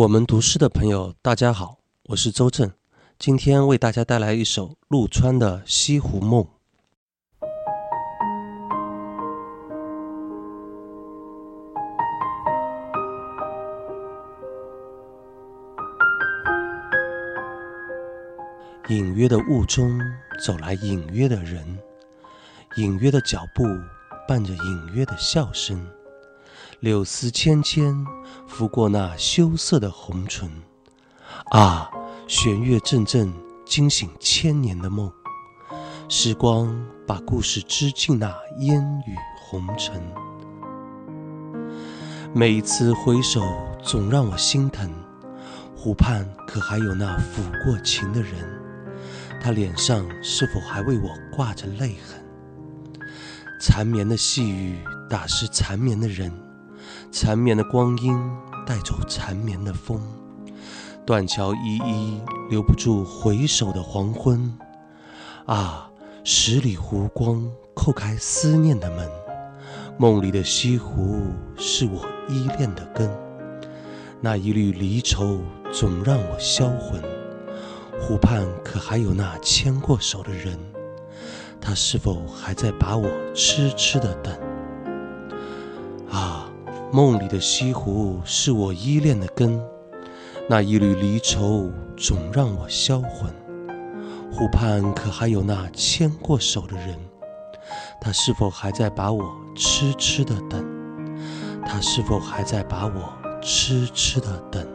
我们读诗的朋友，大家好，我是周正，今天为大家带来一首陆川的《西湖梦》。隐约的雾中走来隐约的人，隐约的脚步伴着隐约的笑声。柳丝纤纤，拂过那羞涩的红唇。啊，弦乐阵阵，惊醒千年的梦。时光把故事织进那烟雨红尘。每一次回首，总让我心疼。湖畔可还有那抚过琴的人？他脸上是否还为我挂着泪痕？缠绵的细雨打湿缠绵的人。缠绵的光阴带走缠绵的风，断桥依依留不住回首的黄昏。啊，十里湖光叩开思念的门，梦里的西湖是我依恋的根。那一缕离愁总让我销魂。湖畔可还有那牵过手的人？他是否还在把我痴痴的等？梦里的西湖是我依恋的根，那一缕离愁总让我销魂。湖畔可还有那牵过手的人？他是否还在把我痴痴的等？他是否还在把我痴痴的等？